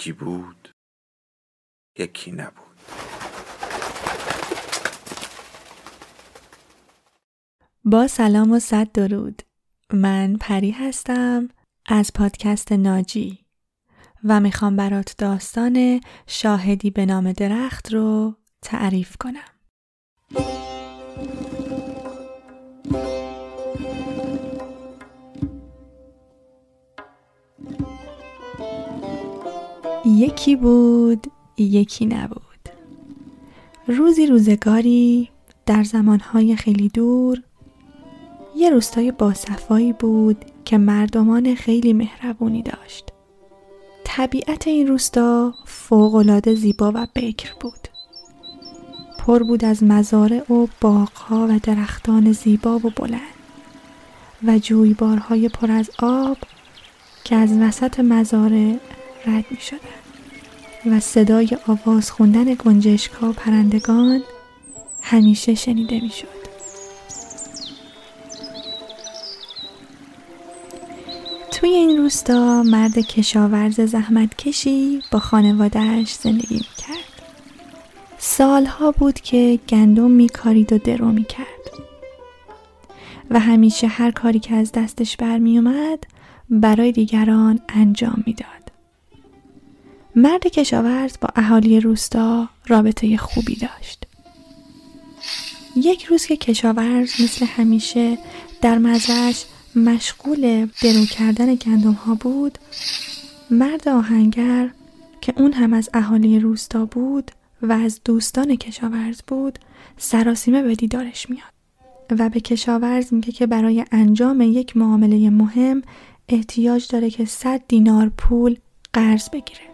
یکی بود یکی نبود. با سلام و صد درود. من پری هستم از پادکست ناجی و می‌خوام برات داستان شاهدی به نام درخت رو تعریف کنم. یکی بود یکی نبود. روزی روزگاری در زمانهای خیلی دور یه روستای باصفایی بود که مردمان خیلی مهربونی داشت. طبیعت این روستا فوقالعاده زیبا و بکر بود. پر بود از مزارع و باغها و درختان زیبا و بلند و جویبارهای پر از آب که از وسط مزارع رد می شدن. و صدای آواز خوندن گنجشکا و پرندگان همیشه شنیده می شد. توی این روستا مرد کشاورز زحمتکشی با خانوادهش زندگی می کرد. سالها بود که گندم می کارید و درو می کرد. و همیشه هر کاری که از دستش برمی اومد برای دیگران انجام می‌داد. مرد کشاورز با اهالی روستا رابطه خوبی داشت. یک روز که کشاورز مثل همیشه در مزرش مشغول درو کردن گندم ها بود مرد آهنگر که اون هم از اهالی روستا بود و از دوستان کشاورز بود سراسیمه به دیدارش میاد و به کشاورز میگه که برای انجام یک معامله مهم احتیاج داره که 100 دینار پول قرض بگیره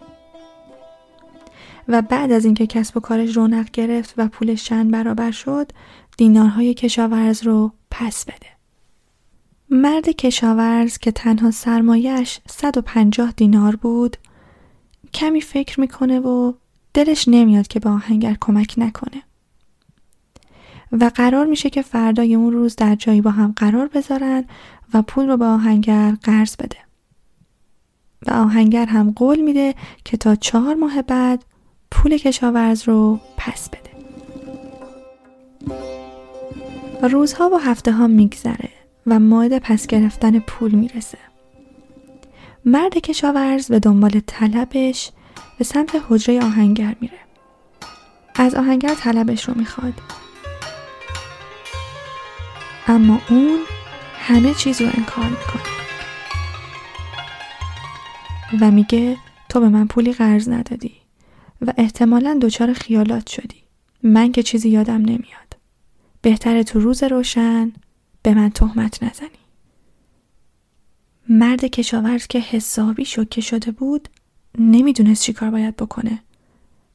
و بعد از اینکه کسب و کارش رونق گرفت و پولش چند برابر شد دینارهای کشاورز رو پس بده. مرد کشاورز که تنها سرمایش 150 دینار بود کمی فکر می‌کنه و دلش نمیاد که به آهنگر کمک نکنه. و قرار میشه که فردای اون روز در جایی با هم قرار بذارن و پول رو به آهنگر قرض بده. و آهنگر هم قول میده که تا چهار ماه بعد پول کشاورز رو پس بده. روزها و هفته ها میگذره و ماید پس گرفتن پول می‌رسه. مرد کشاورز به دنبال طلبش به سمت حجره آهنگر میره. از آهنگر طلبش رو می‌خواد. اما اون همه چیز رو انکار می‌کنه. و میگه تو به من پولی قرض ندادی. و احتمالا دچار خیالات شدی. من که چیزی یادم نمیاد. بهتره تو روز روشن به من تهمت نزنی. مرد کشاورز که حسابی شوکه شده بود نمی‌دونست چی کار باید بکنه.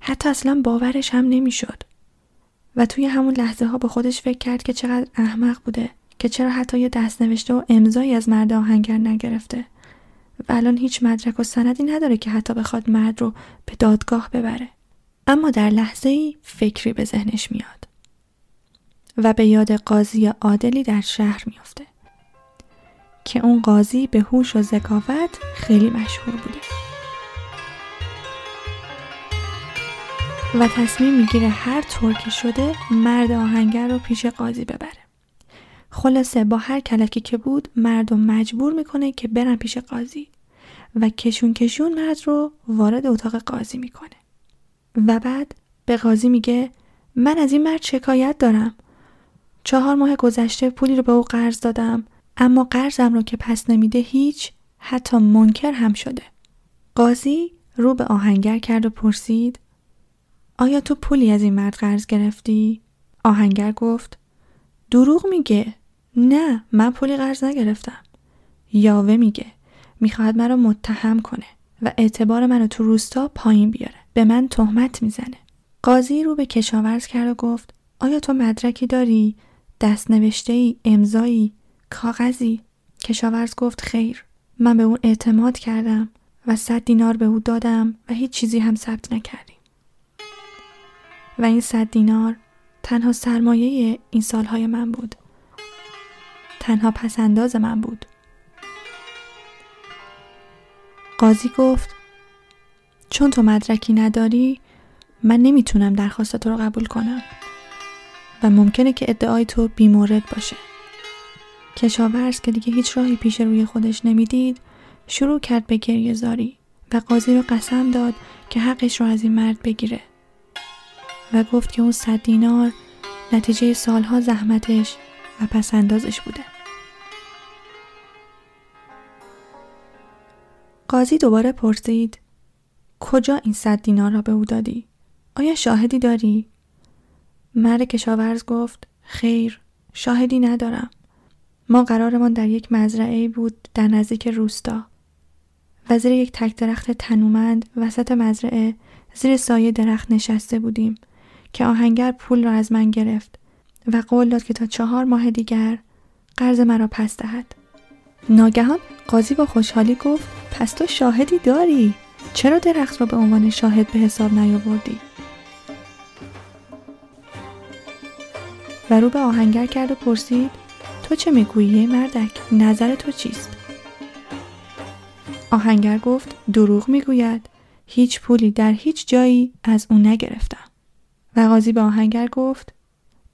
حتی اصلا باورش هم نمی‌شد. و توی همون لحظه ها به خودش فکر کرد که چقدر احمق بوده که چرا حتی یه دست نوشته و امضایی از مرد آهنگر نگرفته. و الان هیچ مدرک و سندی نداره که حتی بخواد مرد رو به دادگاه ببره. اما در لحظه ای فکری به ذهنش میاد و به یاد قاضی عادلی در شهر میافته که اون قاضی به هوش و ذکاوت خیلی مشهور بوده. و تصمیم می‌گیره هر طور که شده مرد آهنگر رو پیش قاضی ببره. خلاصه با هر کلکی که بود مردم مجبور می‌کنه که برن پیش قاضی و کشون کشون مرد رو وارد اتاق قاضی می‌کنه. و بعد به قاضی میگه من از این مرد شکایت دارم. چهار ماه گذشته پولی رو به او قرض دادم اما قرضم رو که پس نمیده هیچ حتی منکر هم شده. قاضی رو به آهنگر کرد و پرسید آیا تو پولی از این مرد قرض گرفتی؟ آهنگر گفت دروغ میگه. نه من پولی قرض نگرفتم. یاوه میگه می‌خواهد مرا متهم کنه و اعتبار منو تو روستا پایین بیاره. به من تهمت می‌زنه. قاضی رو به کشاورز کرد و گفت آیا تو مدرکی داری؟ دست نوشته ای امضایی کاغذی؟ کشاورز گفت خیر. من به اون اعتماد کردم و صد دینار به او دادم و هیچ چیزی هم ثبت نکردیم. و این صد دینار تنها سرمایه این سالهای من بود. تنها پسنداز من بود. قاضی گفت چون تو مدرکی نداری من نمی‌تونم درخواست تو رو قبول کنم و ممکنه که ادعای تو بیمورد باشه. کشاورز که دیگه هیچ راهی پیش روی خودش نمی‌دید شروع کرد به گریه زاری و قاضی رو قسم داد که حقش رو از این مرد بگیره و گفت که اون صد دینار نتیجه سالها زحمتش و پسندازش بوده قاضی دوباره پرسید کجا این صد دینار را به او دادی؟ آیا شاهدی داری؟ مرد کشاورز گفت خیر شاهدی ندارم ما قرارمان در یک مزرعه بود در نزدیک روستا و زیر یک تک درخت تنومند وسط مزرعه زیر سایه درخت نشسته بودیم که آهنگر پول را از من گرفت و قول داد که تا چهار ماه دیگر قرض مرا پس دهد. ناگهان قاضی با خوشحالی گفت پس تو شاهدی داری؟ چرا درخت را به عنوان شاهد به حساب نیاوردی؟ و رو به آهنگر کرد و پرسید تو چه می‌گویی مردک؟ نظر تو چیست؟ آهنگر گفت دروغ می‌گوید. هیچ پولی در هیچ جایی از او نگرفتم. و قاضی به آهنگر گفت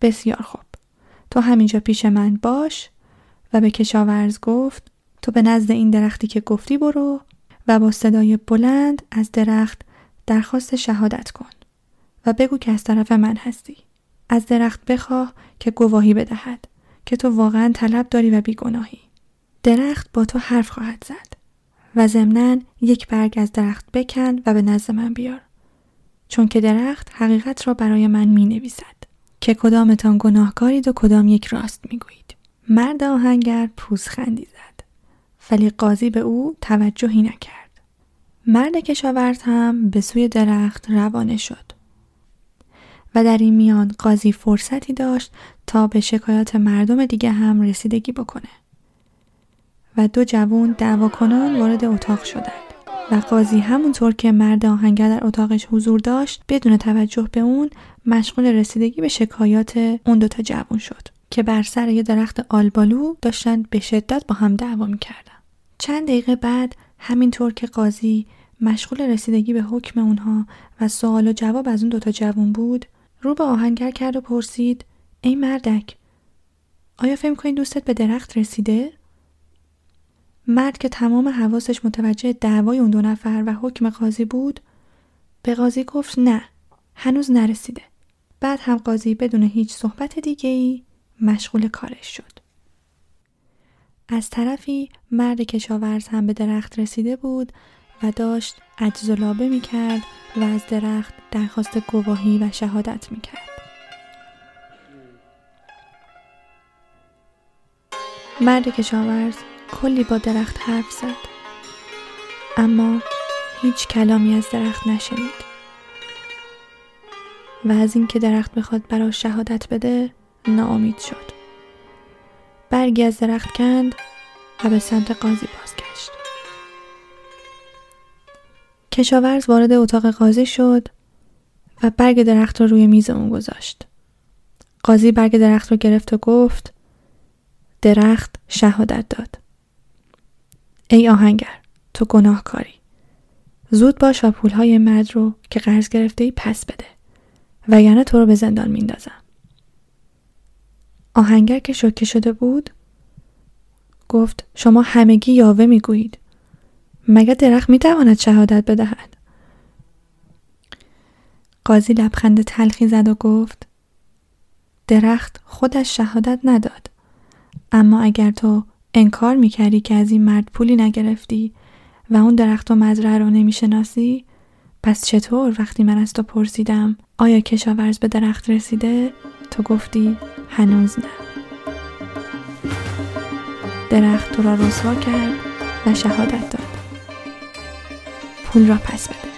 بسیار خوب. تو همینجا پیش من باش و به کشاورز گفت تو به نزد این درختی که گفتی برو و با صدای بلند از درخت درخواست شهادت کن و بگو که از طرف من هستی. از درخت بخواه که گواهی بدهد که تو واقعا طلب داری و بیگناهی. درخت با تو حرف خواهد زد و ضمنا یک برگ از درخت بکن و به نزد من بیار چون که درخت حقیقت را برای من می نویسد که کدامتان گناهکارید و کدام یک راست می گویید مرد آهنگر پوزخندی زد. ولی قاضی به او توجهی نکرد. مرد کشاورز هم به سوی درخت روانه شد. و در این میان قاضی فرصتی داشت تا به شکایات مردم دیگه هم رسیدگی بکنه. و دو جوان دعواکنان وارد اتاق شدند. و قاضی همونطور که مرد آهنگر در اتاقش حضور داشت بدون توجه به اون مشغول رسیدگی به شکایات اون دوتا جوان شد که بر سر یه درخت آلبالو داشتند به شدت با هم دعوا می‌کردن چند دقیقه بعد همینطور که قاضی مشغول رسیدگی به حکم اونها و سوال و جواب از اون دوتا جوان بود رو به آهنگر کرد و پرسید ای مردک آیا فهم کنی دوستت به درخت رسیده؟ مرد که تمام حواسش متوجه دعوای اون دو نفر و حکم قاضی بود به قاضی گفت نه هنوز نرسیده بعد هم قاضی بدون هیچ صحبت دیگه ای مشغول کارش شد از طرفی مرد کشاورز هم به درخت رسیده بود و داشت عجز و لابه می کرد و از درخت درخواست گواهی و شهادت می کرد. مرد کشاورز کلی با درخت حرف زد. اما هیچ کلامی از درخت نشنید. و از اینکه درخت بخواد برای شهادت بده ناامید شد. برگی از درخت کند و به سمت قاضی بازگشت. کشاورز وارد اتاق قاضی شد و برگ درخت رو روی میز اون گذاشت. قاضی برگ درخت رو گرفت و گفت درخت شهادت داد. ای آهنگر تو گناهکاری. زود باش و پولهای مرد رو که قرض گرفته ای پس بده. وگرنه تو رو به زندان میندازم. آهنگر که شوکه شده بود گفت شما همگی یاوه می‌گویید. مگر درخت می‌تواند شهادت بدهد؟ قاضی لبخند تلخی زد و گفت درخت خودش شهادت نداد. اما اگر تو انکار می‌کردی که از این مرد پولی نگرفتی و اون درخت و مزرعه رو نمی‌شناسی؟ پس چطور وقتی من از تو پرسیدم آیا کشاورز به درخت رسیده؟ تو گفتی هنوز نه. درخت تو را رسوا کرد و شهادت داد. پول را پس بده.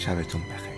شبتون بخیر.